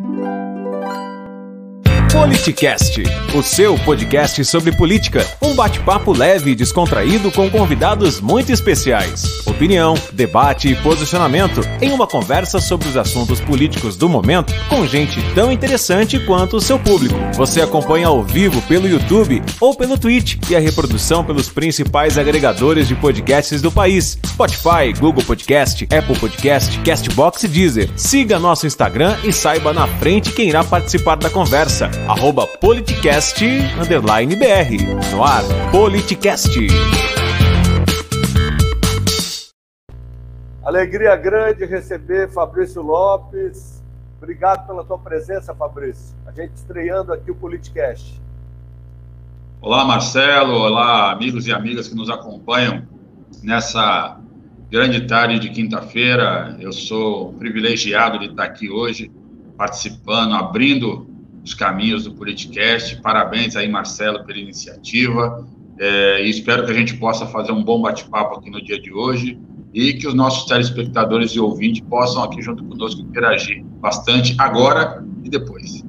Música Politicast, o seu podcast sobre política. Um bate-papo leve e descontraído com convidados muito especiais. Opinião, debate e posicionamento em uma conversa sobre os assuntos políticos do momento com gente tão interessante quanto o seu público. Você acompanha ao vivo pelo YouTube ou pelo Twitch e a reprodução pelos principais agregadores de podcasts do país: Spotify, Google Podcast, Apple Podcast, Castbox e Deezer. Siga nosso Instagram e saiba na frente quem irá participar da conversa arroba politicast, underline BR. No ar, Politicast. Alegria grande receber Fabrício Lopes. Obrigado pela tua presença, Fabrício. A gente estreando aqui o Politicast. Olá, Marcelo. Olá, amigos e amigas que nos acompanham nessa grande tarde de quinta-feira. Eu sou privilegiado de estar aqui hoje, participando, abrindo os caminhos do Politicast. Parabéns aí, Marcelo, pela iniciativa. É, e espero que a gente possa fazer um bom bate-papo aqui no dia de hoje e que os nossos telespectadores e ouvintes possam aqui junto conosco interagir bastante agora e depois.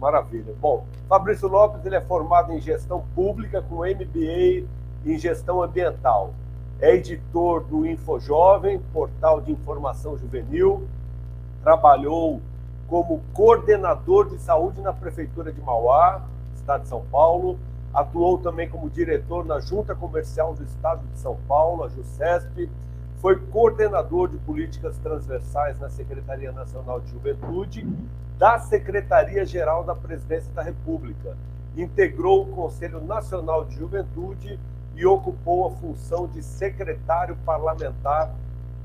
Maravilha. Bom, Fabrício Lopes ele é formado em gestão pública com MBA em gestão ambiental. É editor do InfoJovem, portal de informação juvenil. Trabalhou como coordenador de saúde na Prefeitura de Mauá, Estado de São Paulo. Atuou também como diretor na Junta Comercial do Estado de São Paulo, a JUSESP. Foi coordenador de políticas transversais na Secretaria Nacional de Juventude, da Secretaria-Geral da Presidência da República. Integrou o Conselho Nacional de Juventude e ocupou a função de secretário parlamentar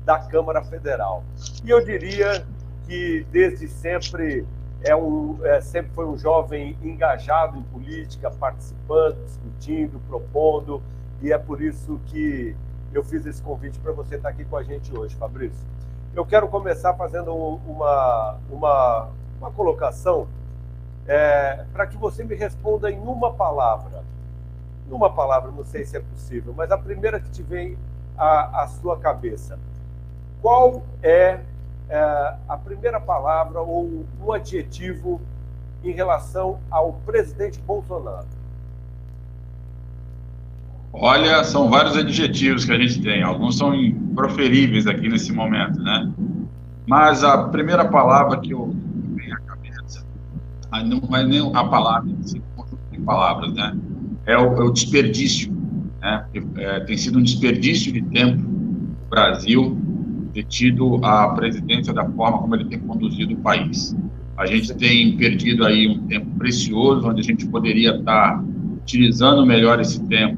da Câmara Federal. E eu diria que desde sempre é um, é, sempre foi um jovem engajado em política, participando, discutindo, propondo, e é por isso que eu fiz esse convite para você estar aqui com a gente hoje, Fabrício. Eu quero começar fazendo uma, uma, uma colocação é, para que você me responda em uma palavra. Numa palavra, não sei se é possível, mas a primeira que te vem à, à sua cabeça. Qual é é, a primeira palavra ou o adjetivo em relação ao presidente Bolsonaro? Olha, são vários adjetivos que a gente tem, alguns são improferíveis aqui nesse momento, né? Mas a primeira palavra que eu vem à cabeça, não é nem a palavra, de palavras, né? É o, é o desperdício, né? É, tem sido um desperdício de tempo no Brasil tido a presidência da forma como ele tem conduzido o país. A gente tem perdido aí um tempo precioso, onde a gente poderia estar utilizando melhor esse tempo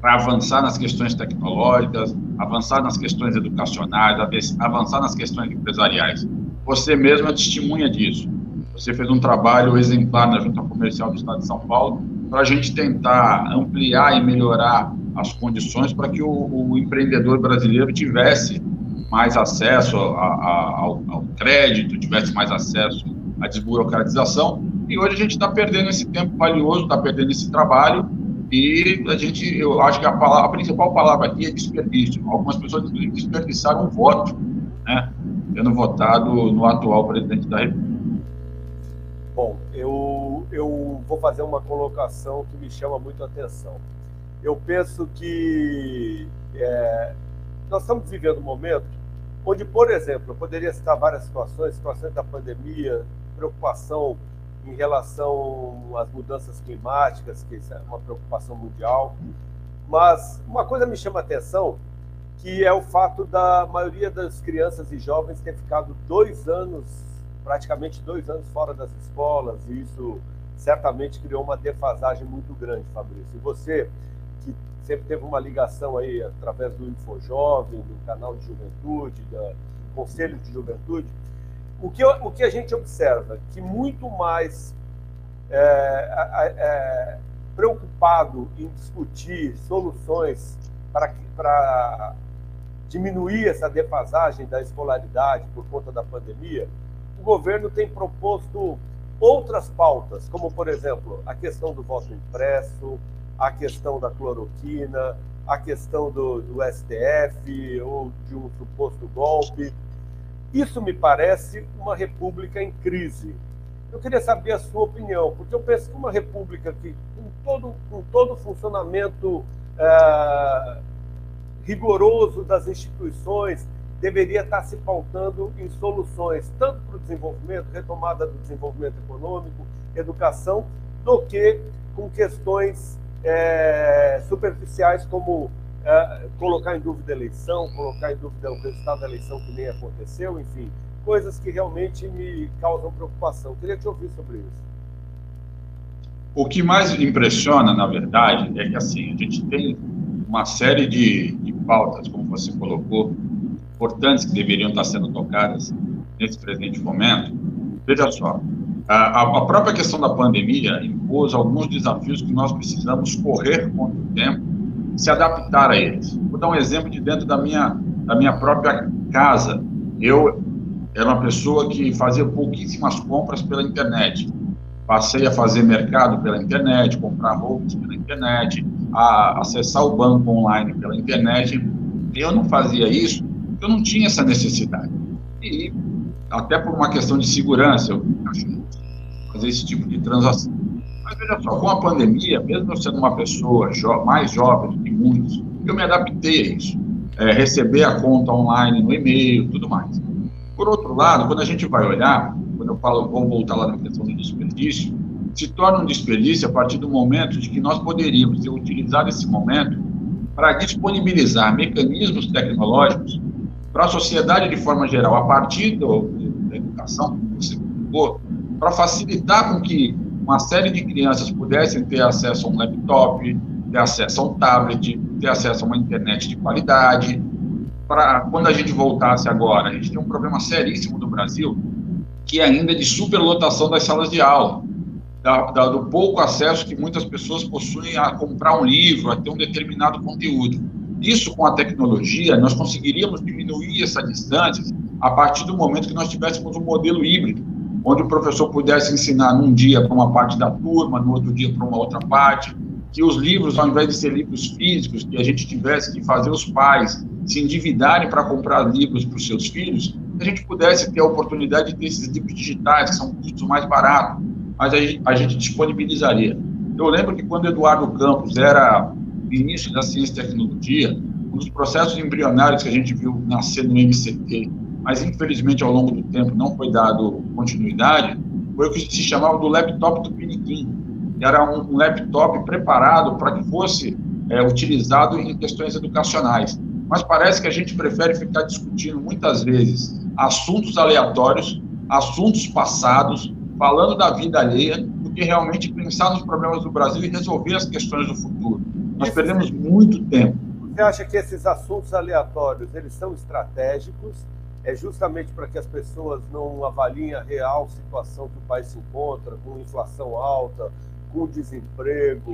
para avançar nas questões tecnológicas, avançar nas questões educacionais, avançar nas questões empresariais. Você mesmo é testemunha disso. Você fez um trabalho exemplar na Junta Comercial do Estado de São Paulo para a gente tentar ampliar e melhorar as condições para que o, o empreendedor brasileiro tivesse mais acesso a, a, ao, ao, crédito, tivesse mais acesso à desburocratização. E hoje a gente está perdendo esse tempo valioso, está perdendo esse trabalho. E a gente, eu acho que a, palavra, a principal palavra aqui é desperdício. Algumas pessoas, desperdiçaram um voto, né, tendo votado no atual presidente da República. Bom, eu, eu vou fazer uma colocação que me chama muito a atenção. Eu penso que é, nós estamos vivendo um momento onde, por exemplo, eu poderia citar várias situações, situações da pandemia, preocupação em relação às mudanças climáticas, que é uma preocupação mundial. Mas uma coisa me chama a atenção, que é o fato da maioria das crianças e jovens ter ficado dois anos, praticamente dois anos fora das escolas, e isso certamente criou uma defasagem muito grande, Fabrício. E você, que sempre teve uma ligação aí através do InfoJovem, do canal de juventude, do Conselho de Juventude. O que, o que a gente observa? Que muito mais é, é, preocupado em discutir soluções para, para diminuir essa defasagem da escolaridade por conta da pandemia, o governo tem proposto outras pautas, como, por exemplo, a questão do voto impresso, a questão da cloroquina, a questão do, do STF ou de um suposto golpe. Isso me parece uma república em crise. Eu queria saber a sua opinião, porque eu penso que uma república que, com todo, com todo o funcionamento é, rigoroso das instituições, deveria estar se pautando em soluções, tanto para o desenvolvimento, retomada do desenvolvimento econômico, educação, do que com questões é, superficiais como é, colocar em dúvida a eleição, colocar em dúvida o resultado da eleição que nem aconteceu, enfim, coisas que realmente me causam preocupação. Queria te ouvir sobre isso. O que mais impressiona, na verdade, é que assim a gente tem uma série de, de pautas, como você colocou, importantes que deveriam estar sendo tocadas nesse presente momento. Veja só, a, a própria questão da pandemia impôs alguns desafios que nós precisamos correr contra o tempo, se adaptar a eles. Vou dar um exemplo de dentro da minha, da minha própria casa. Eu era uma pessoa que fazia pouquíssimas compras pela internet. Passei a fazer mercado pela internet, comprar roupas pela internet, a acessar o banco online pela internet. Eu não fazia isso, eu não tinha essa necessidade. E até por uma questão de segurança, eu fazer esse tipo de transação. Mas veja só, com a pandemia, mesmo eu sendo uma pessoa jo mais jovem do que muitos, eu me adaptei a isso. É, receber a conta online no e-mail, tudo mais. Por outro lado, quando a gente vai olhar, quando eu falo, vou voltar lá na questão do desperdício, se torna um desperdício a partir do momento de que nós poderíamos ter utilizado esse momento para disponibilizar mecanismos tecnológicos para a sociedade de forma geral, a partir do, da educação, como você colocou, para facilitar com que uma série de crianças pudessem ter acesso a um laptop, ter acesso a um tablet, ter acesso a uma internet de qualidade, para quando a gente voltasse agora, a gente tem um problema seríssimo no Brasil, que é ainda de superlotação das salas de aula, da, da, do pouco acesso que muitas pessoas possuem a comprar um livro, a ter um determinado conteúdo. Isso, com a tecnologia, nós conseguiríamos diminuir essa distância a partir do momento que nós tivéssemos um modelo híbrido, onde o professor pudesse ensinar num dia para uma parte da turma, no outro dia para uma outra parte, que os livros, ao invés de ser livros físicos, que a gente tivesse que fazer os pais se endividarem para comprar livros para os seus filhos, a gente pudesse ter a oportunidade de ter esses livros digitais, que são custos mais baratos, mas a gente, a gente disponibilizaria. Eu lembro que quando Eduardo Campos era início da ciência e tecnologia, um dos processos embrionários que a gente viu nascer no MCT, mas infelizmente ao longo do tempo não foi dado continuidade, foi o que se chamava do laptop do Piniquim. Era um, um laptop preparado para que fosse é, utilizado em questões educacionais mas parece que a gente prefere ficar discutindo muitas vezes assuntos aleatórios, assuntos passados, falando da vida alheia, do que realmente pensar nos problemas do Brasil e resolver as questões do futuro. Nós perdemos muito tempo. Você acha que esses assuntos aleatórios eles são estratégicos? É justamente para que as pessoas não avaliem a real situação que o país se encontra, com inflação alta, com desemprego,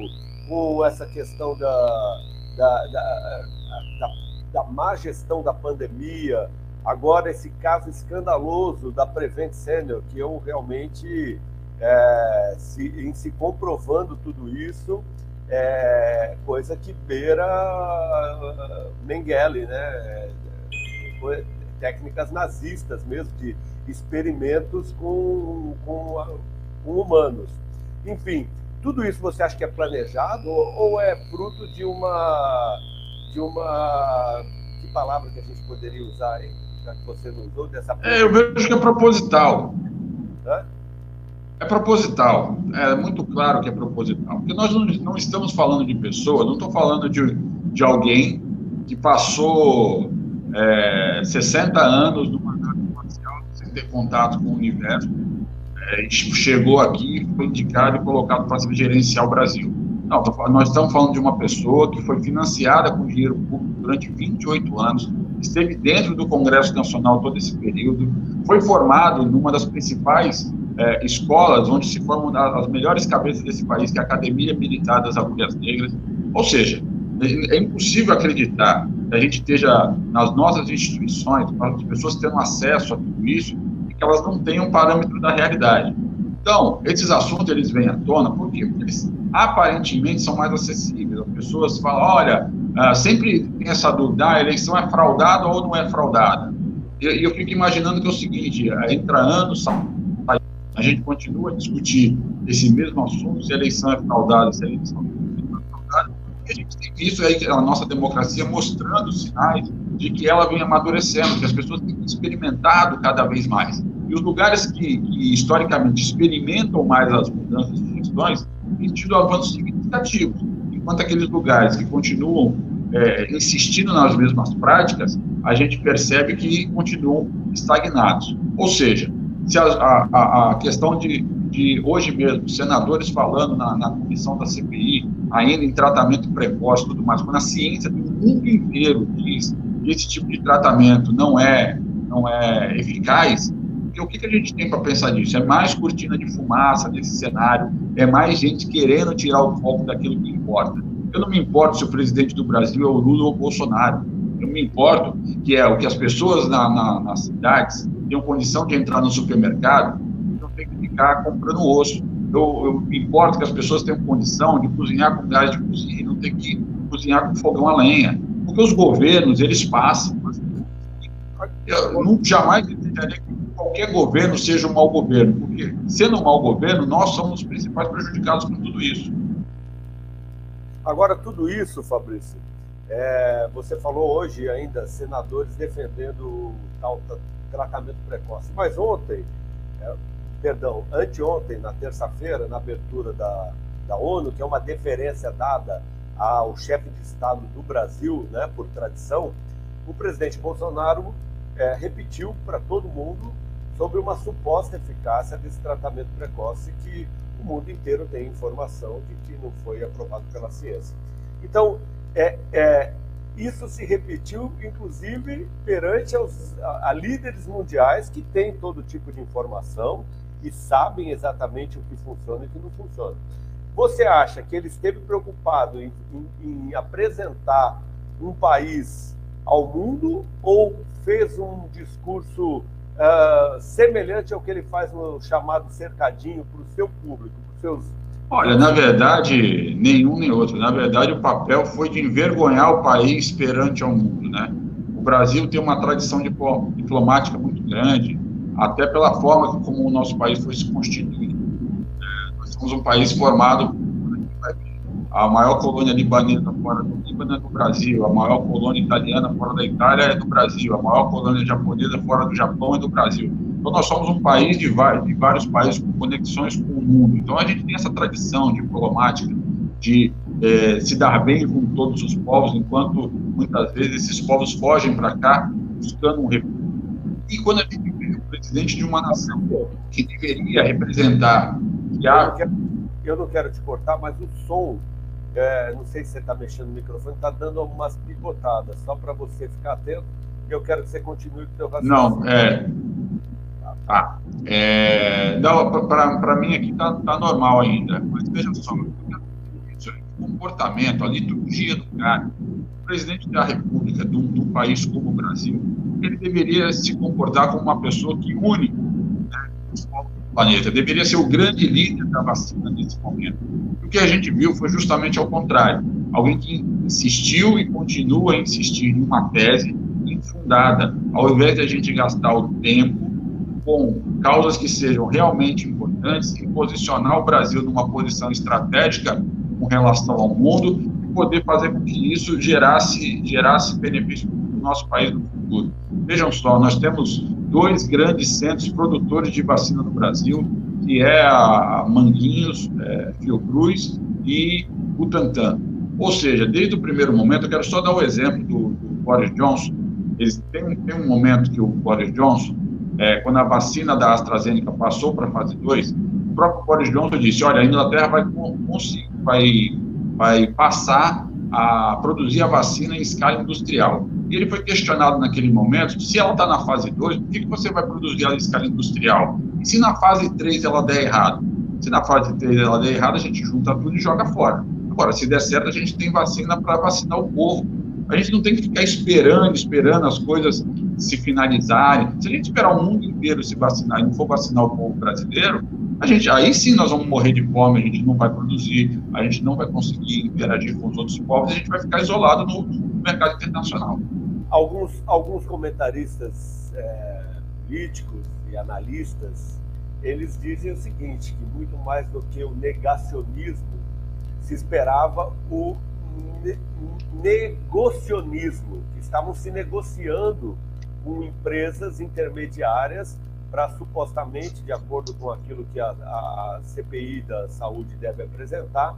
com essa questão da, da, da, da da má gestão da pandemia, agora esse caso escandaloso da Prevent Senior, que eu realmente, é, se, em se comprovando tudo isso, é coisa que beira uh, Mengele, né? É, técnicas nazistas mesmo, de experimentos com, com, com humanos. Enfim, tudo isso você acha que é planejado ou é fruto de uma de uma. Que palavra que a gente poderia usar, hein? Já que você não usou, dessa. É, eu vejo que é proposital. Hã? É proposital. É muito claro que é proposital. Porque nós não, não estamos falando de pessoa, não estou falando de, de alguém que passou é, 60 anos numa nave espacial sem ter contato com o universo, é, chegou aqui, foi indicado e colocado para gerenciar o Brasil. Não, nós estamos falando de uma pessoa que foi financiada com dinheiro público durante 28 anos, esteve dentro do Congresso Nacional todo esse período, foi formado numa das principais é, escolas onde se formam as melhores cabeças desse país, que é a Academia Militar das Agulhas Negras. Ou seja, é, é impossível acreditar que a gente esteja nas nossas instituições, as pessoas tendo acesso a tudo isso, e que elas não tenham parâmetro da realidade. Então, esses assuntos eles vêm à tona porque eles aparentemente são mais acessíveis. As pessoas falam, olha, uh, sempre tem essa dúvida, ah, a eleição é fraudada ou não é fraudada? E, eu fico imaginando que é o seguinte, entra sai a gente continua a discutir esse mesmo assunto, se a eleição é fraudada, se a eleição a gente tem visto aí a nossa democracia mostrando sinais de que ela vem amadurecendo, que as pessoas têm experimentado cada vez mais. E os lugares que, que historicamente experimentam mais as mudanças de gestões têm tido avanços significativos, enquanto aqueles lugares que continuam é, insistindo nas mesmas práticas, a gente percebe que continuam estagnados. Ou seja, se a, a, a questão de, de, hoje mesmo, senadores falando na, na, comissão da CPI, ainda em tratamento precoce e tudo mais, quando a ciência do mundo inteiro diz que esse tipo de tratamento não é, não é eficaz, o que, que a gente tem para pensar nisso? É mais cortina de fumaça nesse cenário, é mais gente querendo tirar o foco daquilo que importa. Eu não me importo se o presidente do Brasil é o Lula ou o Bolsonaro. Eu me importo que é o que as pessoas na, na, nas cidades tenham condição de entrar no supermercado tem que ficar comprando osso. Eu, eu importo que as pessoas tenham condição de cozinhar com gás de cozinha e não ter que cozinhar com fogão a lenha. Porque os governos, eles passam. Eu não, jamais entenderia que qualquer governo seja um mau governo, porque sendo um mau governo, nós somos os principais prejudicados com tudo isso. Agora, tudo isso, Fabrício, é, você falou hoje ainda senadores defendendo o tal tratamento precoce, mas ontem, é, perdão, anteontem, na terça-feira, na abertura da, da ONU, que é uma deferência dada ao chefe de Estado do Brasil, né, por tradição, o presidente Bolsonaro é, repetiu para todo mundo sobre uma suposta eficácia desse tratamento precoce que o mundo inteiro tem informação de que não foi aprovado pela ciência. Então, é, é isso se repetiu, inclusive, perante aos, a, a, líderes mundiais que têm todo tipo de informação e sabem exatamente o que funciona e o que não funciona. Você acha que ele esteve preocupado em, em, em apresentar um país ao mundo ou fez um discurso uh, semelhante ao que ele faz no chamado cercadinho para o seu público, para os seus. Olha, na verdade, nenhum nem outro. Na verdade, o papel foi de envergonhar o país perante ao mundo, né? O Brasil tem uma tradição diplomática muito grande, até pela forma como o nosso país foi se constituindo. É, nós somos um país formado a maior colônia libanesa fora do Líbano é do Brasil, a maior colônia italiana fora da Itália é do Brasil, a maior colônia japonesa fora do Japão é do Brasil. Então, nós somos um país de vários, de vários países com conexões com o mundo. Então, a gente tem essa tradição diplomática de é, se dar bem com todos os povos, enquanto muitas vezes esses povos fogem para cá buscando um refúgio. E quando a gente presidente de uma nação que deveria representar. Que há... Eu não quero te cortar, mas o som é, não sei se você está mexendo no microfone, está dando algumas picotadas, só para você ficar atento. Eu quero que você continue com o seu raciocínio. Não, é. Tá. É, não, para mim aqui está tá normal ainda. Mas veja só, o comportamento, a liturgia do cara, presidente da República de um, país como o Brasil, ele deveria se comportar como uma pessoa que une né, os povos do planeta, deveria ser o grande líder da vacina nesse momento. Que a gente viu foi justamente ao contrário. Alguém que insistiu e continua a insistir em uma tese infundada, ao invés de a gente gastar o tempo com causas que sejam realmente importantes e posicionar o Brasil numa posição estratégica com relação ao mundo poder fazer com que isso gerasse, gerasse benefício para o nosso país no futuro. Vejam só, nós temos dois grandes centros produtores de vacina no Brasil, que é a Manguinhos, é, Fiocruz e Butantan. Ou seja, desde o primeiro momento, eu quero só dar o exemplo do, do Boris Johnson. Eles, tem, tem um momento que o Boris Johnson, é, quando a vacina da AstraZeneca passou para a fase 2, o próprio Boris Johnson disse, olha, a Inglaterra vai, vai, vai passar a produzir a vacina em escala industrial. E ele foi questionado naquele momento, se ela está na fase 2, por que, que você vai produzir ela em escala industrial? E se na fase 3 ela der errado? Se na fase 3 ela der errado, a gente junta tudo e joga fora. Agora, se der certo, a gente tem vacina para vacinar o povo. A gente não tem que ficar esperando, esperando as coisas se finalizarem. Se a gente esperar o mundo inteiro se vacinar e não for vacinar o povo brasileiro, a gente, aí sim nós vamos morrer de fome, a gente não vai produzir, a gente não vai conseguir interagir com os outros povos, a gente vai ficar isolado no, no mercado internacional. Alguns, alguns comentaristas é, políticos e analistas eles dizem o seguinte, que muito mais do que o negacionismo, se esperava o ne negocionismo, que estavam se negociando com empresas intermediárias para supostamente, de acordo com aquilo que a, a CPI da saúde deve apresentar,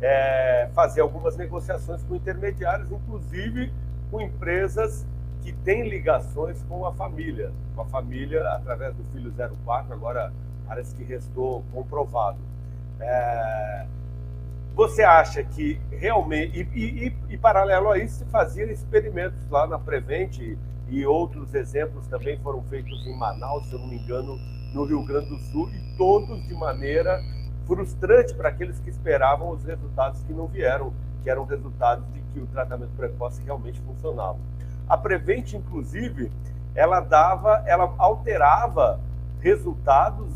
é, fazer algumas negociações com intermediários, inclusive com empresas que têm ligações com a família, com a família através do filho 04, agora parece que restou comprovado. É, você acha que realmente, e, e, e, paralelo a isso, se faziam experimentos lá na Prevent e, e outros exemplos também foram feitos em Manaus, se eu não me engano, no Rio Grande do Sul, e todos de maneira frustrante para aqueles que esperavam os resultados que não vieram, que eram resultados de que o tratamento precoce realmente funcionava. A Prevent, inclusive, ela dava, ela alterava resultados,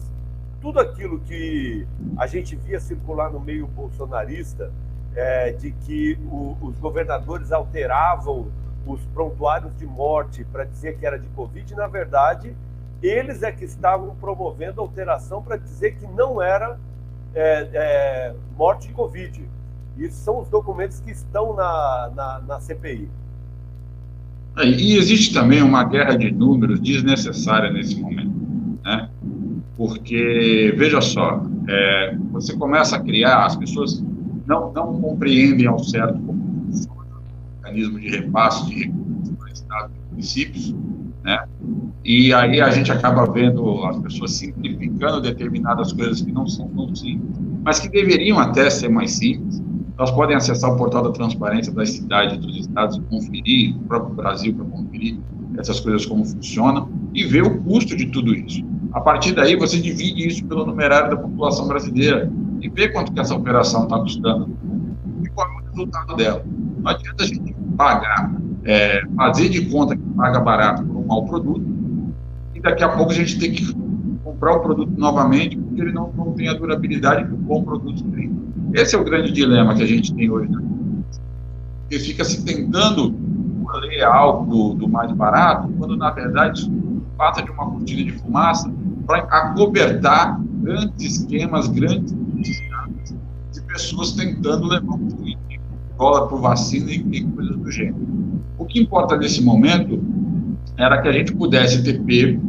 tudo aquilo que a gente via circular no meio bolsonarista, é, de que o, os governadores alteravam os prontuários de morte para dizer que era de Covid, na verdade, eles é que estavam promovendo alteração para dizer que não era é, é, morte de Covid. Isso são os documentos que estão na, na, na CPI. É, e existe também uma guerra de números desnecessária nesse momento? Porque, veja só, é, você começa a criar, as pessoas não, não compreendem ao certo como funciona o mecanismo de repasse de recursos para estados e municípios, né? E aí a gente acaba vendo as pessoas simplificando determinadas coisas que não são tão simples, mas que deveriam até ser mais simples. Elas podem acessar o portal da transparência das cidades dos estados conferir, o próprio Brasil para conferir essas coisas como funcionam e ver o custo de tudo isso. A partir daí, você divide isso pelo numerário da população brasileira e vê quanto que essa operação está custando e qual é o resultado dela. Não adianta a gente pagar, é, fazer de conta que paga barato por um mau produto e daqui a pouco a gente tem que comprar o produto novamente porque ele não, não tem a durabilidade que um bom produto tem. Esse é o grande dilema que a gente tem hoje. Né? Porque fica se tentando ler algo do, do, mais barato, quando na verdade passa de uma cortina de fumaça para acobertar grandes esquemas, grandes de pessoas tentando levar um dólar por vacina e, e coisas do gênero. O que importa nesse momento era que a gente pudesse ter pego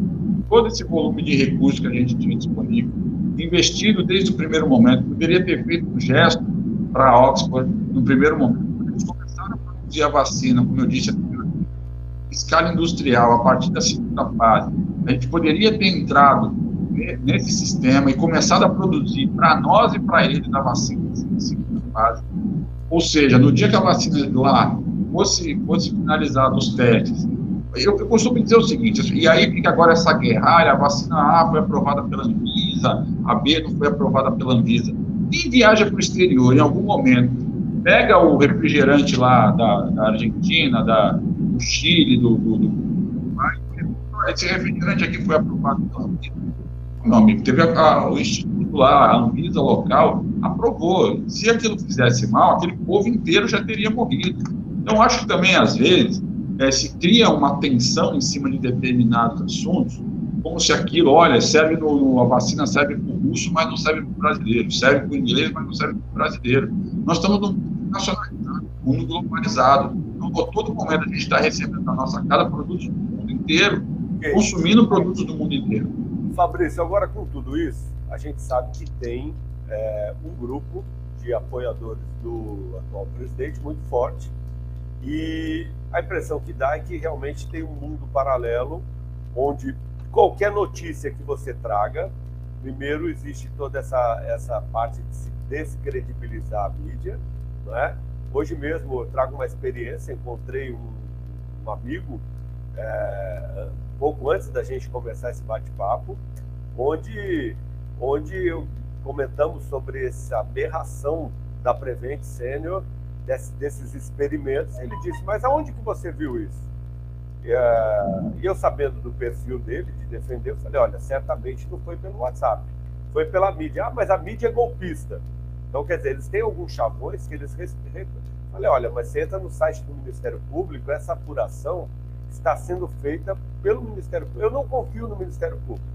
todo esse volume de recursos que a gente tinha disponível, investido desde o primeiro momento, poderia ter feito um gesto para Oxford no primeiro momento. Eles começaram a produzir a vacina, como eu disse, escala industrial, a partir da segunda fase. A gente poderia ter entrado nesse sistema e começado a produzir para nós e para eles a vacina na segunda fase. Ou seja, no dia que a vacina lá fosse, fosse finalizado os testes, eu, eu, costumo dizer o seguinte, e aí fica agora essa guerra, a vacina A foi aprovada pela Anvisa, a B não foi aprovada pela Anvisa. Quem viaja para o exterior em algum momento, pega o refrigerante lá da, da Argentina, da, do Chile, do, do, do, esse refrigerante aqui foi aprovado pela Anvisa. Meu amigo, teve a, a, o instituto lá, a Anvisa local, aprovou. Se aquilo fizesse mal, aquele povo inteiro já teria morrido. Então, acho que também, às vezes, é, se cria uma tensão em cima de determinados assuntos, como se aquilo, olha, serve no, a vacina serve para o russo, mas não serve para o brasileiro, serve para o inglês, mas não serve para o brasileiro. Nós estamos num nacionalizado, mundo globalizado. A todo momento a gente está recebendo na nossa casa produtos do mundo inteiro, consumindo produtos do mundo inteiro. Fabrício, agora com tudo isso, a gente sabe que tem é, um grupo de apoiadores do atual presidente muito forte, e a impressão que dá é que realmente tem um mundo paralelo onde qualquer notícia que você traga, primeiro existe toda essa, essa parte de se descredibilizar a mídia, não é? Hoje mesmo eu trago uma experiência, encontrei um, um amigo é, pouco antes da gente conversar esse bate-papo, onde, onde comentamos sobre essa aberração da Prevent Senior desse, desses experimentos. Ele disse, mas aonde que você viu isso? E eu sabendo do perfil dele, de defender, eu falei, olha, certamente não foi pelo WhatsApp, foi pela mídia. Ah, mas a mídia é golpista. Então, quer dizer, eles têm alguns chavões que eles... Falei, olha, mas você entra no site do Ministério Público, essa apuração está sendo feita pelo Ministério Público. Eu não confio no Ministério Público.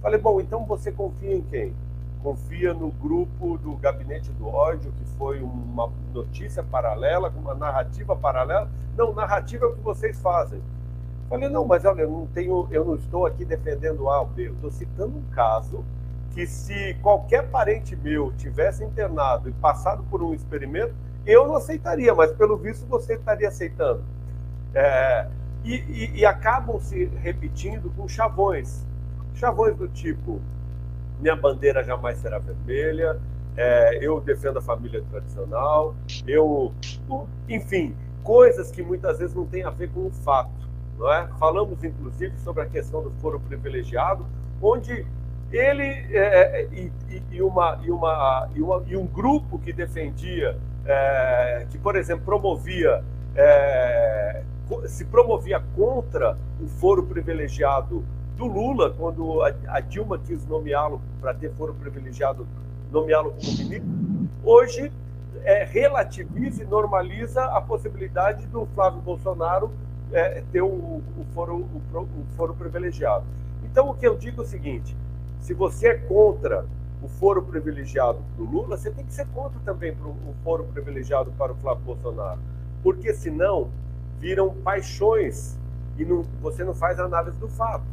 Falei, bom, então você confia em quem? Confia no grupo do Gabinete do Ódio, que foi uma notícia paralela, uma narrativa paralela? Não, narrativa é o que vocês fazem. Falei, não, mas olha, eu não, tenho, eu não estou aqui defendendo A ou B, eu estou citando um caso que se qualquer parente meu tivesse internado e passado por um experimento, eu não aceitaria, mas pelo visto você estaria aceitando. É, e, e, e, acabam se repetindo com chavões. Chavões do tipo: minha bandeira jamais será vermelha, é, eu defendo a família tradicional, eu. Enfim, coisas que muitas vezes não têm a ver com o fato. Não é? Falamos, inclusive, sobre a questão do foro privilegiado, onde ele é, é e, e, uma, e, uma, e, uma, e um grupo que defendia, é, que, por exemplo, promovia é, se promovia contra o foro privilegiado do Lula, quando a, Dilma quis nomeá-lo para ter foro privilegiado, nomeá-lo como ministro, hoje é, relativiza e normaliza a possibilidade do Flávio Bolsonaro é, ter o, o, foro, o, o foro privilegiado. Então, o que eu digo é o seguinte: se você é contra o foro privilegiado para o Lula, você tem que ser contra também para o foro privilegiado para o Flávio Bolsonaro. Porque senão viram paixões e não, você não faz análise do fato.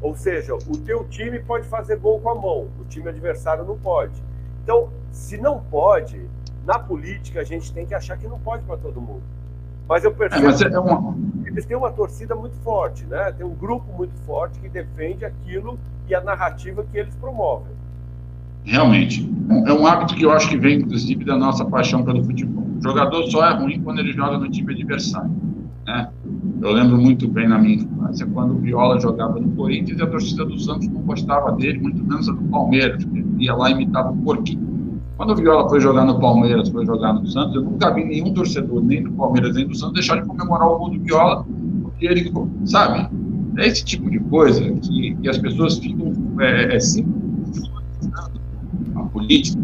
Ou seja, o teu time pode fazer gol com a mão, o time adversário não pode. Então, se não pode, na política a gente tem que achar que não pode para todo mundo. Mas eu percebo é, mas é uma... que eles têm uma torcida muito forte, né? Tem um grupo muito forte que defende aquilo e a narrativa que eles promovem. Realmente. É um hábito que eu acho que vem, inclusive, da nossa paixão pelo futebol. O jogador só é ruim quando ele joga no time adversário. Né? Eu lembro muito bem na minha infância, quando o Viola jogava no Corinthians e a torcida do Santos não gostava dele, muito menos a do Palmeiras, ele ia lá e imitava o porquinho. Quando o Viola foi jogar no Palmeiras, foi jogar no Santos, eu nunca vi nenhum torcedor, nem do Palmeiras, nem do Santos, deixar de comemorar o gol do Viola, porque ele, sabe, é esse tipo de coisa que, que as pessoas ficam é, é, sempre a política,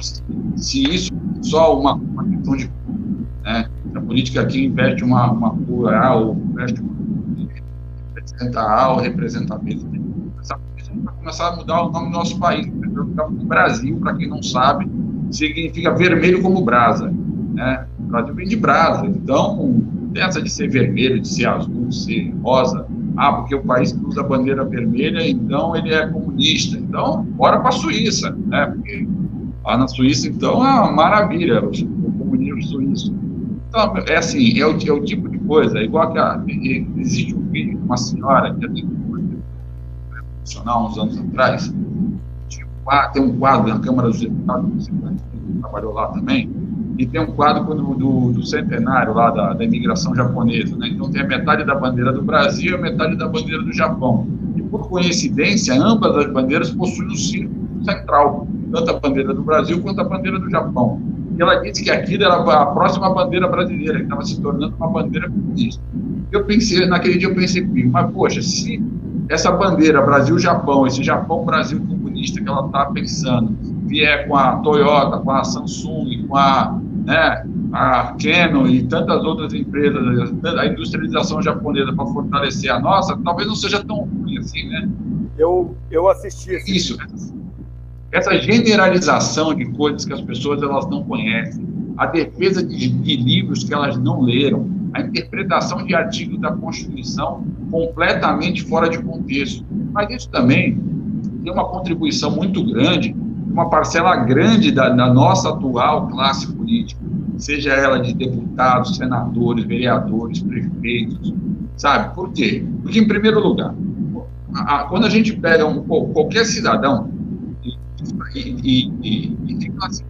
se, se isso só uma, uma questão de né? A política aqui investe uma, uma ou investe uma representa A ou representa B. Essa política vai começar a mudar o nome do nosso país. O Brasil, para quem não sabe, significa vermelho como brasa. Né? O Brasil vem de brasa. Então, essa de ser vermelho, de ser azul, de ser rosa. Ah, porque o país que usa a bandeira vermelha, então ele é comunista. Então, bora para a Suíça, né? Porque lá na Suíça, então, é uma maravilha, o comunismo suíço. Então, é assim, é o, é o tipo de coisa, é igual que a, existe um vídeo de uma senhora que tem profissional uns anos atrás, tem um quadro na Câmara dos Deputados, que trabalhou lá também, e tem um quadro do, do, do centenário lá da, da, imigração japonesa, né? Então tem a metade da bandeira do Brasil e a metade da bandeira do Japão. E por coincidência, ambas as bandeiras possuem um círculo central, tanto a bandeira do Brasil quanto a bandeira do Japão e ela disse que aquilo era a próxima bandeira brasileira, que estava se tornando uma bandeira comunista. Eu pensei, naquele dia eu pensei mas poxa, se essa bandeira Brasil-Japão, esse Japão-Brasil comunista que ela está pensando, vier com a Toyota, com a Samsung, com a, né, a Canon e tantas outras empresas, a industrialização japonesa para fortalecer a nossa, talvez não seja tão ruim assim, né? Eu, eu assisti isso essa generalização de coisas que as pessoas elas não conhecem, a defesa de, de livros que elas não leram, a interpretação de artigos da Constituição completamente fora de contexto. Mas isso também tem uma contribuição muito grande, uma parcela grande da, da nossa atual classe política, seja ela de deputados, senadores, vereadores, prefeitos, sabe? Por quê? Porque, em primeiro lugar, a, a, quando a gente pega um, qualquer cidadão, e, e, e fica assim,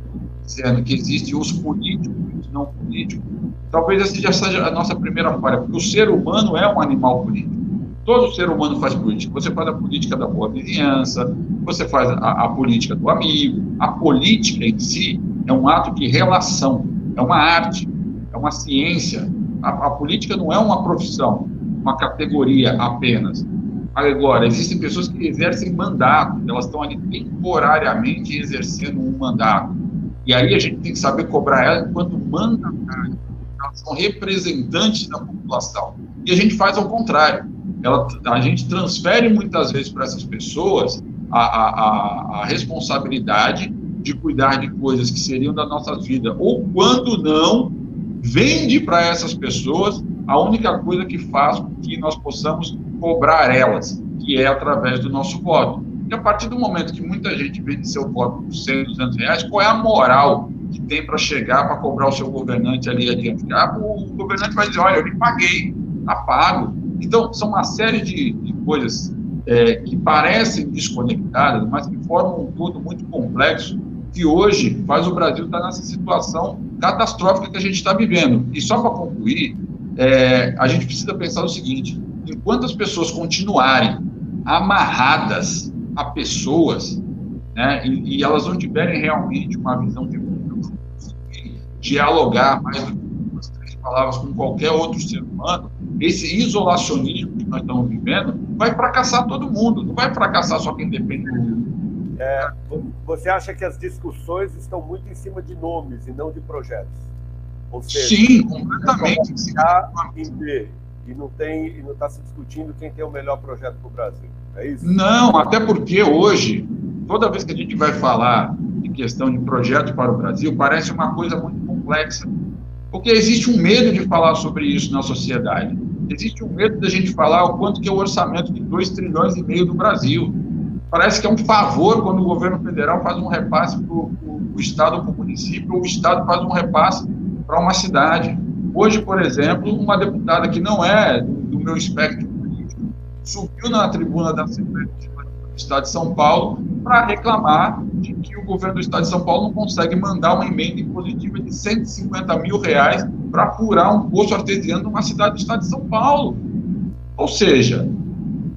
dizendo que existem os políticos e os não políticos. Talvez essa já seja a nossa primeira falha, porque o ser humano é um animal político. Todo ser humano faz política. Você faz a política da boa vizinhança, você faz a, a política do amigo. A política em si é um ato de relação, é uma arte, é uma ciência. A, a política não é uma profissão, uma categoria apenas. Agora, existem pessoas que exercem mandato, elas estão ali temporariamente exercendo um mandato. E aí a gente tem que saber cobrar ela enquanto mandatário. Elas são representantes da população. E a gente faz ao contrário. Ela, a gente transfere muitas vezes para essas pessoas a, a, a responsabilidade de cuidar de coisas que seriam da nossa vida, ou quando não, vende para essas pessoas a única coisa que faz com que nós possamos cobrar elas, que é através do nosso voto. E a partir do momento que muita gente vende seu voto por 100, 200 reais, qual é a moral que tem para chegar para cobrar o seu governante ali adiante? Ah, o governante vai dizer: olha, eu lhe paguei, está pago. Então, são uma série de, de coisas é, que parecem desconectadas, mas que formam um todo muito complexo que hoje faz o Brasil estar nessa situação catastrófica que a gente está vivendo. E só para concluir, é, a gente precisa pensar o seguinte: enquanto as pessoas continuarem amarradas a pessoas, né, e, e elas não tiverem realmente uma visão de mundo, dialogar mais do que palavras com qualquer outro ser humano, esse isolacionismo que nós estamos vivendo vai fracassar todo mundo, não vai fracassar só quem depende do mundo. É, você acha que as discussões estão muito em cima de nomes e não de projetos? Ou seja, Sim, completamente. Em B e não tem e não está se discutindo quem tem o melhor projeto para o Brasil. É isso? Não, até porque hoje, toda vez que a gente vai falar de questão de projeto para o Brasil, parece uma coisa muito complexa. Porque existe um medo de falar sobre isso na sociedade. Existe um medo da gente falar o quanto que é o orçamento de 2 trilhões e meio do Brasil. Parece que é um favor quando o governo federal faz um repasse para o Estado ou para o município, ou o Estado faz um repasse para uma cidade. Hoje, por exemplo, uma deputada que não é do meu espectro político subiu na tribuna da Assembleia do Estado de São Paulo para reclamar de que o governo do Estado de São Paulo não consegue mandar uma emenda impositiva de 150 mil reais para furar um poço artesiano numa cidade do Estado de São Paulo. Ou seja,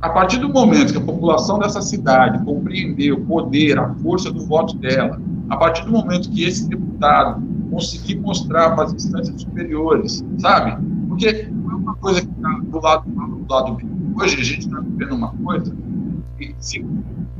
a partir do momento que a população dessa cidade compreender o poder, a força do voto dela, a partir do momento que esse deputado conseguir mostrar para as instâncias superiores, sabe? Porque é uma coisa que está do lado do lado B. Hoje a gente está vivendo uma coisa se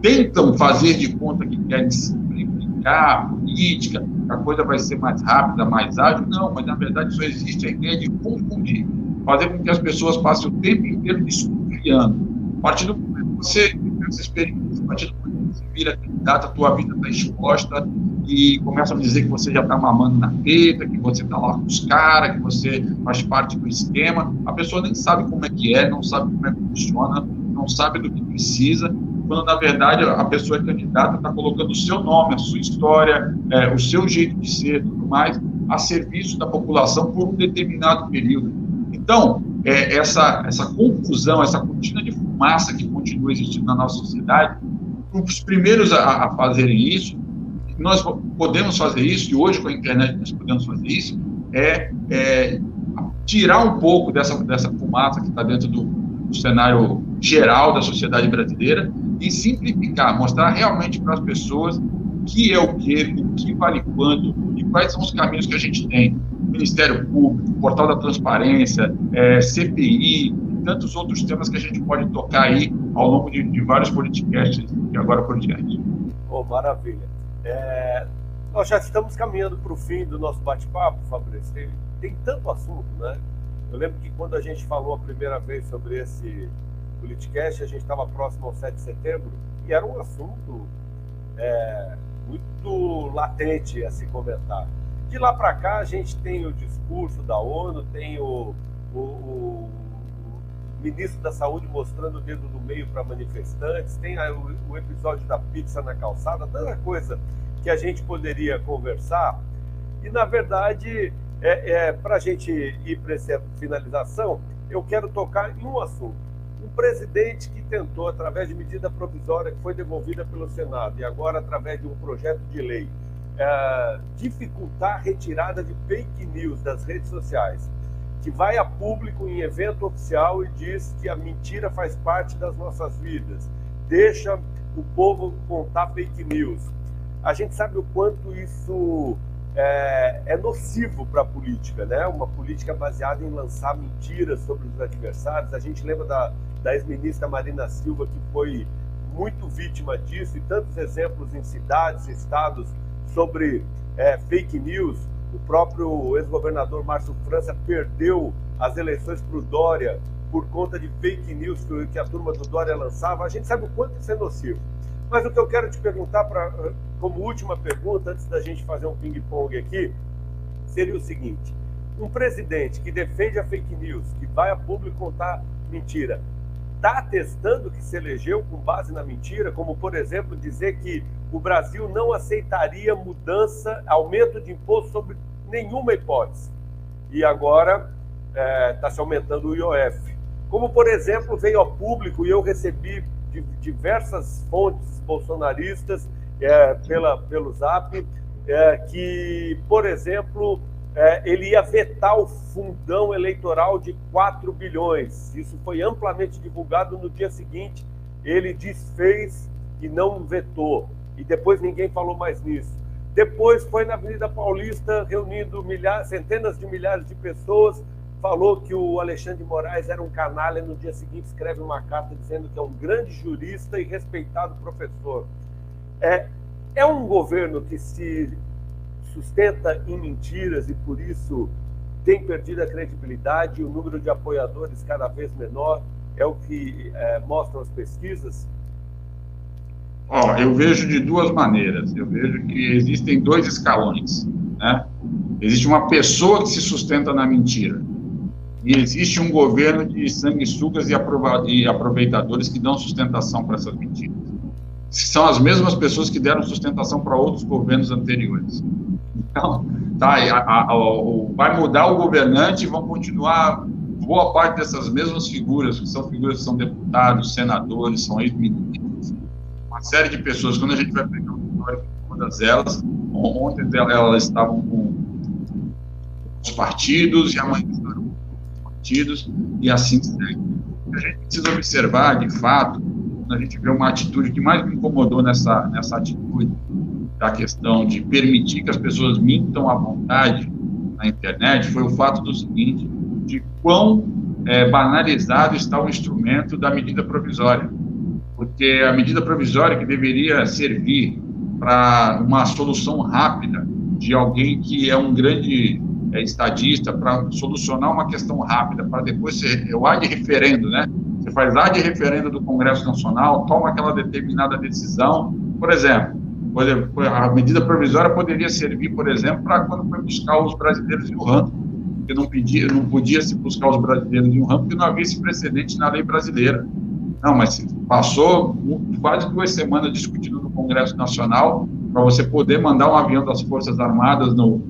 tentam fazer de conta que querem simplificar a política, a coisa vai ser mais rápida, mais ágil. Não, mas na verdade só existe a ideia de confundir, fazer com que as pessoas passem o tempo inteiro desconfiando. A partir do momento que você tem essa experiência, a partir do momento que você vira candidato, a tua vida está exposta e começam a dizer que você já está mamando na teta, que você está lá com os caras, que você faz parte do esquema. A pessoa nem sabe como é que é, não sabe como é que funciona, não sabe do que precisa, quando na verdade a pessoa é candidata está colocando o seu nome, a sua história, é, o seu jeito de ser, tudo mais, a serviço da população por um determinado período. Então, é, essa, essa confusão, essa cortina de fumaça que continua existindo na nossa sociedade, os primeiros a, a fazerem isso nós podemos fazer isso, e hoje com a internet nós podemos fazer isso, é, é tirar um pouco dessa, dessa fumaça que está dentro do, cenário geral da sociedade brasileira e simplificar, mostrar realmente para as pessoas que é o que, o que vale quanto e quais são os caminhos que a gente tem. Ministério Público, Portal da Transparência, é, CPI, tantos outros temas que a gente pode tocar aí ao longo de, de vários podcasts e agora por diante. Oh, maravilha. É, nós já estamos caminhando para o fim do nosso bate-papo, Fabrício. Tem, tanto assunto, né? Eu lembro que quando a gente falou a primeira vez sobre esse Politicast, a gente estava próximo ao 7 de setembro e era um assunto é, muito latente a se comentar. De lá para cá, a gente tem o discurso da ONU, tem o, o, o ministro da Saúde mostrando o dedo no meio para manifestantes, tem o, o, episódio da pizza na calçada, tanta coisa que a gente poderia conversar. E, na verdade, é, é para a gente ir para essa finalização, eu quero tocar em um assunto. Um presidente que tentou, através de medida provisória que foi devolvida pelo Senado, e agora através de um projeto de lei, é, dificultar a retirada de fake news das redes sociais que vai a público em evento oficial e diz que a mentira faz parte das nossas vidas, deixa o povo contar fake news. A gente sabe o quanto isso é, é nocivo para a política, né? Uma política baseada em lançar mentiras sobre os adversários. A gente lembra da, da ex-ministra Marina Silva, que foi muito vítima disso, e tantos exemplos em cidades, estados sobre é, fake news. O próprio ex-governador Márcio França perdeu as eleições para o Dória por conta de fake news que a turma do Dória lançava. A gente sabe o quanto isso é nocivo. Mas o que eu quero te perguntar, pra, como última pergunta, antes da gente fazer um ping-pong aqui, seria o seguinte: um presidente que defende a fake news, que vai a público contar mentira, está atestando que se elegeu com base na mentira, como, por exemplo, dizer que o Brasil não aceitaria mudança, aumento de imposto sobre nenhuma hipótese. E agora está é, tá se aumentando o IOF. Como, por exemplo, veio ao público e eu recebi de diversas fontes bolsonaristas é, pela, pelo Zap, é, que, por exemplo, é, ele ia vetar o fundão eleitoral de 4 bilhões. Isso foi amplamente divulgado no dia seguinte. Ele desfez e não vetou. E depois ninguém falou mais nisso. Depois foi na Avenida Paulista, reunindo milhares, centenas de milhares de pessoas, falou que o Alexandre de Moraes era um canalha, no dia seguinte escreve uma carta dizendo que é um grande jurista e respeitado professor. É, é um governo que se sustenta em mentiras e por isso tem perdido a credibilidade, o número de apoiadores cada vez menor, é o que é, mostram as pesquisas? Ó, eu vejo de duas maneiras. Eu vejo que existem dois escalões. Né? Existe uma pessoa que se sustenta na mentira. E existe um governo de sanguessugas e aproveitadores que dão sustentação para essas mentiras. São as mesmas pessoas que deram sustentação para outros governos anteriores. Então, tá, a, a, a, vai mudar o governante vão continuar boa parte dessas mesmas figuras, que são figuras que são deputados, senadores, são ex-ministros, uma série de pessoas. Quando a gente vai pegar o histórico de todas elas, ontem elas estavam com os partidos e amanhã estarão com os partidos e assim segue. A gente precisa observar, de fato, a gente vê uma atitude que mais me incomodou nessa, nessa atitude, da questão de permitir que as pessoas mintam à vontade na internet, foi o fato do seguinte, de quão é, banalizado está o instrumento da medida provisória. Porque a medida provisória que deveria servir para uma solução rápida de alguém que é um grande é, estadista, para solucionar uma questão rápida, para depois ser, o ad referendo, né? Faz ad referendo do Congresso Nacional, toma aquela determinada decisão, por exemplo, a medida provisória poderia servir, por exemplo, para quando foi buscar os brasileiros em Wuhan, que não, pedia, não podia se buscar os brasileiros em Wuhan, porque não havia esse precedente na lei brasileira. Não, mas passou quase duas semanas discutindo no Congresso Nacional para você poder mandar um avião das Forças Armadas no,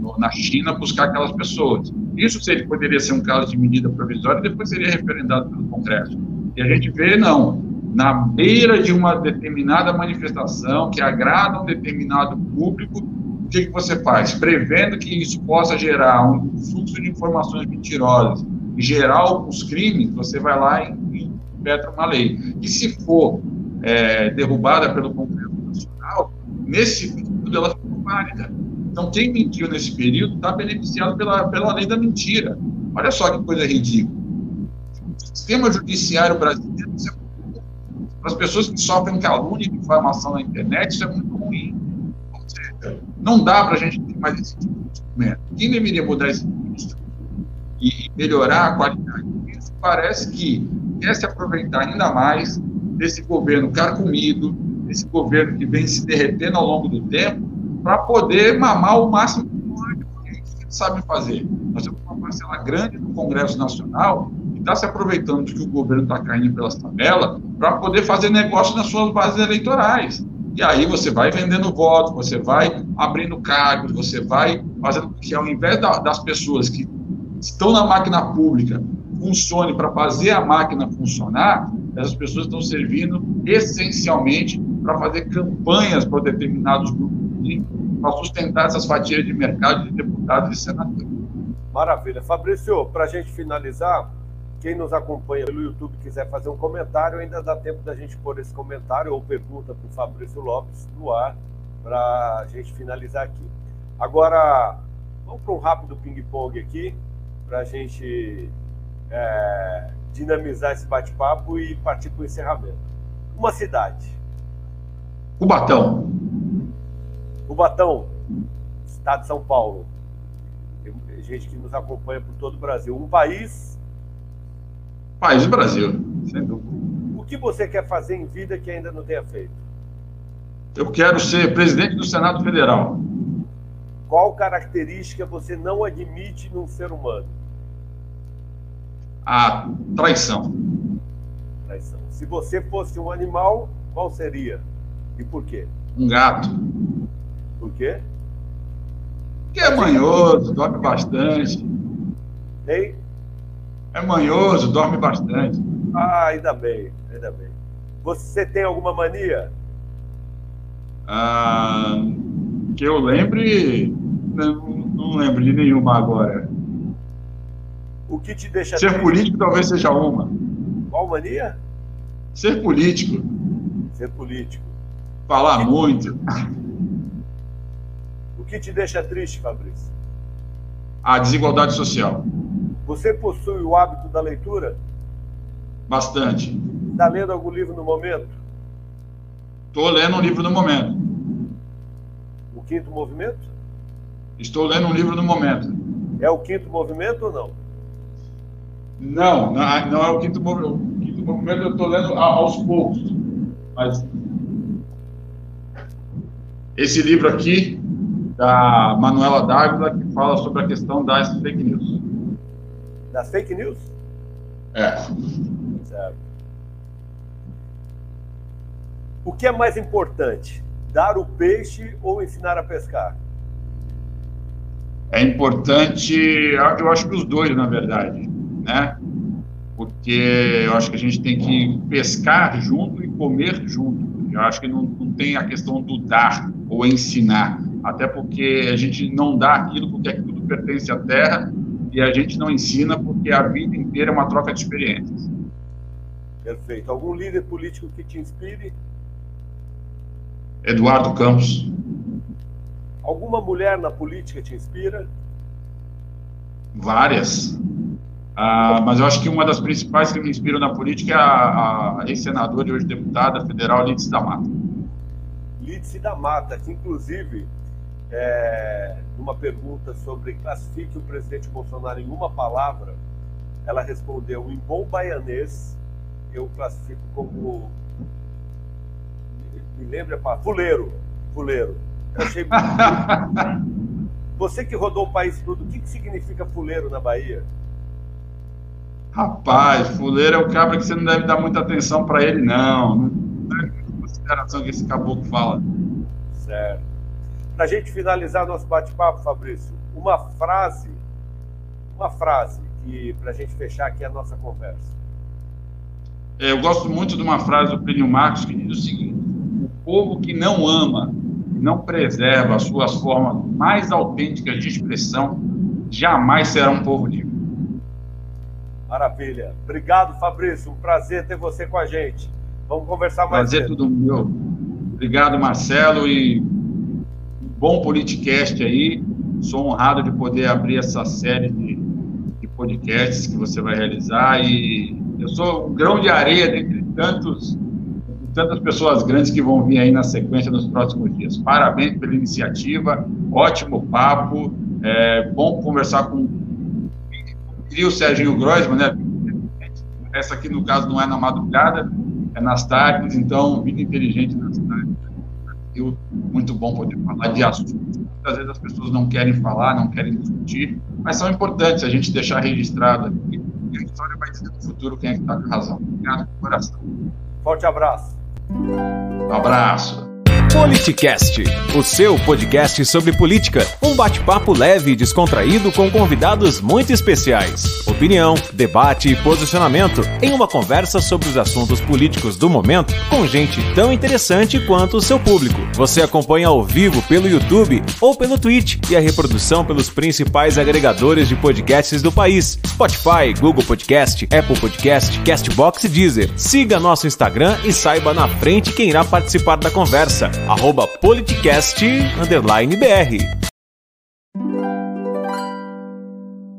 no, na China buscar aquelas pessoas. Isso seria, poderia ser um caso de medida provisória e depois seria referendado pelo Congresso. E a gente vê, não, na beira de uma determinada manifestação que agrada um determinado público, o que, que você faz? Prevendo que isso possa gerar um fluxo de informações mentirosas e gerar alguns crimes, você vai lá e impetra uma lei. E se for é, derrubada pelo Congresso Nacional, nesse período ela ficou válida. Então, quem mentiu nesse período está beneficiado pela, pela lei da mentira. Olha só que coisa ridícula. O sistema judiciário brasileiro, você para as pessoas que sofrem calúnia e difamação na internet, isso é muito ruim. Ou seja, não dá para a gente ter mais esse tipo de instrumento. Quem deveria mudar esse tipo de instrumento e melhorar a qualidade disso, parece que quer se aproveitar ainda mais desse governo carcomido, desse governo que vem se derretendo ao longo do tempo, para poder mamar o máximo que eles sabem fazer. Nós temos uma parcela grande do Congresso Nacional está se aproveitando de que o governo está caindo pelas tabelas para poder fazer negócio nas suas bases eleitorais. E aí você vai vendendo votos, você vai abrindo cargos, você vai fazendo que, ao invés da, das pessoas que estão na máquina pública funcione para fazer a máquina funcionar, essas pessoas estão servindo essencialmente para fazer campanhas para determinados grupos para sustentar essas fatias de mercado de deputados e senadores. Maravilha. Fabrício, para a gente finalizar, quem nos acompanha pelo YouTube quiser fazer um comentário, ainda dá tempo da gente pôr esse comentário ou pergunta para o Fabrício Lopes no ar para a gente finalizar aqui. Agora, vamos para um rápido ping-pong aqui para a gente é, dinamizar esse bate-papo e partir para o encerramento. Uma cidade. Cubatão. Cubatão, estado de São Paulo. Tem gente que nos acompanha por todo o Brasil. Um país País do Brasil, sem dúvida. O que você quer fazer em vida que ainda não tenha feito? Eu quero ser presidente do Senado Federal. Qual característica você não admite num ser humano? A traição. Traição. Se você fosse um animal, qual seria? E por quê? Um gato. Por quê? Porque é manhoso, dorme bastante. Ei? É manhoso, dorme bastante. Ah, ainda bem, ainda bem. Você tem alguma mania? Ah, que eu lembre, não, não, lembro de nenhuma agora. O que te deixa Ser triste? político talvez seja uma. Qual mania? Ser político. Ser político. Falar muito. O que te deixa triste, Fabrício? A desigualdade social. Você possui o hábito da leitura? Bastante. Está lendo algum livro no momento? Estou lendo um livro no momento. O quinto movimento? Estou lendo um livro no momento. É o quinto movimento ou não? Não, não, não é o quinto movimento. O quinto movimento eu estou lendo aos poucos. Mas esse livro aqui, da Manuela Dávila, que fala sobre a questão das fake news. Das fake news? É. Certo. O que é mais importante? Dar o peixe ou ensinar a pescar? É importante, eu acho que os dois, na verdade, né? Porque eu acho que a gente tem que pescar junto e comer junto. Eu acho que não, não tem a questão do dar ou ensinar, até porque a gente não dá aquilo porque aquilo pertence à terra e a gente não ensina porque a vida inteira é uma troca de experiências. Perfeito. Algum líder político que te inspire? Eduardo Campos. Alguma mulher na política te inspira? Várias. Ah, mas eu acho que uma das principais que me inspiram na política é a, a ex-senadora e hoje deputada federal Lídice da Mata. Lídice da Mata, que inclusive, é, numa pergunta sobre classifique o presidente Bolsonaro em uma palavra, ela respondeu em bom baianês, eu classifico como me lembra, pá, fuleiro, fuleiro. Eu achei Você que rodou o país todo, o que, que significa fuleiro na Bahia? Rapaz, fuleiro é o cabra que você não deve dar muita atenção para ele, não. Não é consideração que esse caboclo fala. Certo. Para a gente finalizar nosso bate-papo, Fabrício, uma frase, uma frase que para a gente fechar aqui a nossa conversa. É, eu gosto muito de uma frase do Plínio Marcos que diz o seguinte: povo que não ama, não preserva as suas formas mais autênticas de expressão, jamais será um povo livre. Maravilha. Obrigado, Fabrício. Um prazer ter você com a gente. Vamos conversar mais. Prazer cedo. tudo meu. Obrigado, Marcelo, e bom podcast aí. Sou honrado de poder abrir essa série de, de podcasts que você vai realizar e eu sou um grão de areia dentre tantos tantas pessoas grandes que vão vir aí na sequência nos próximos dias. Parabéns pela iniciativa, ótimo papo, é bom conversar com o Serginho Groisman, né? Essa aqui, no caso, não é na madrugada, é nas tardes, então, vida inteligente nas tardes. Muito bom poder falar de assuntos. Muitas vezes as pessoas não querem falar, não querem discutir, mas são importantes a gente deixar registrado aqui. E a história vai dizer no futuro quem é que está com razão. Obrigado coração. Forte abraço. Um abraço. Politicast, o seu podcast sobre política. Um bate-papo leve e descontraído com convidados muito especiais. Opinião, debate e posicionamento em uma conversa sobre os assuntos políticos do momento com gente tão interessante quanto o seu público. Você acompanha ao vivo pelo YouTube ou pelo Twitch e a reprodução pelos principais agregadores de podcasts do país: Spotify, Google Podcast, Apple Podcast, Castbox e Deezer. Siga nosso Instagram e saiba na frente quem irá participar da conversa arroba politicast_br.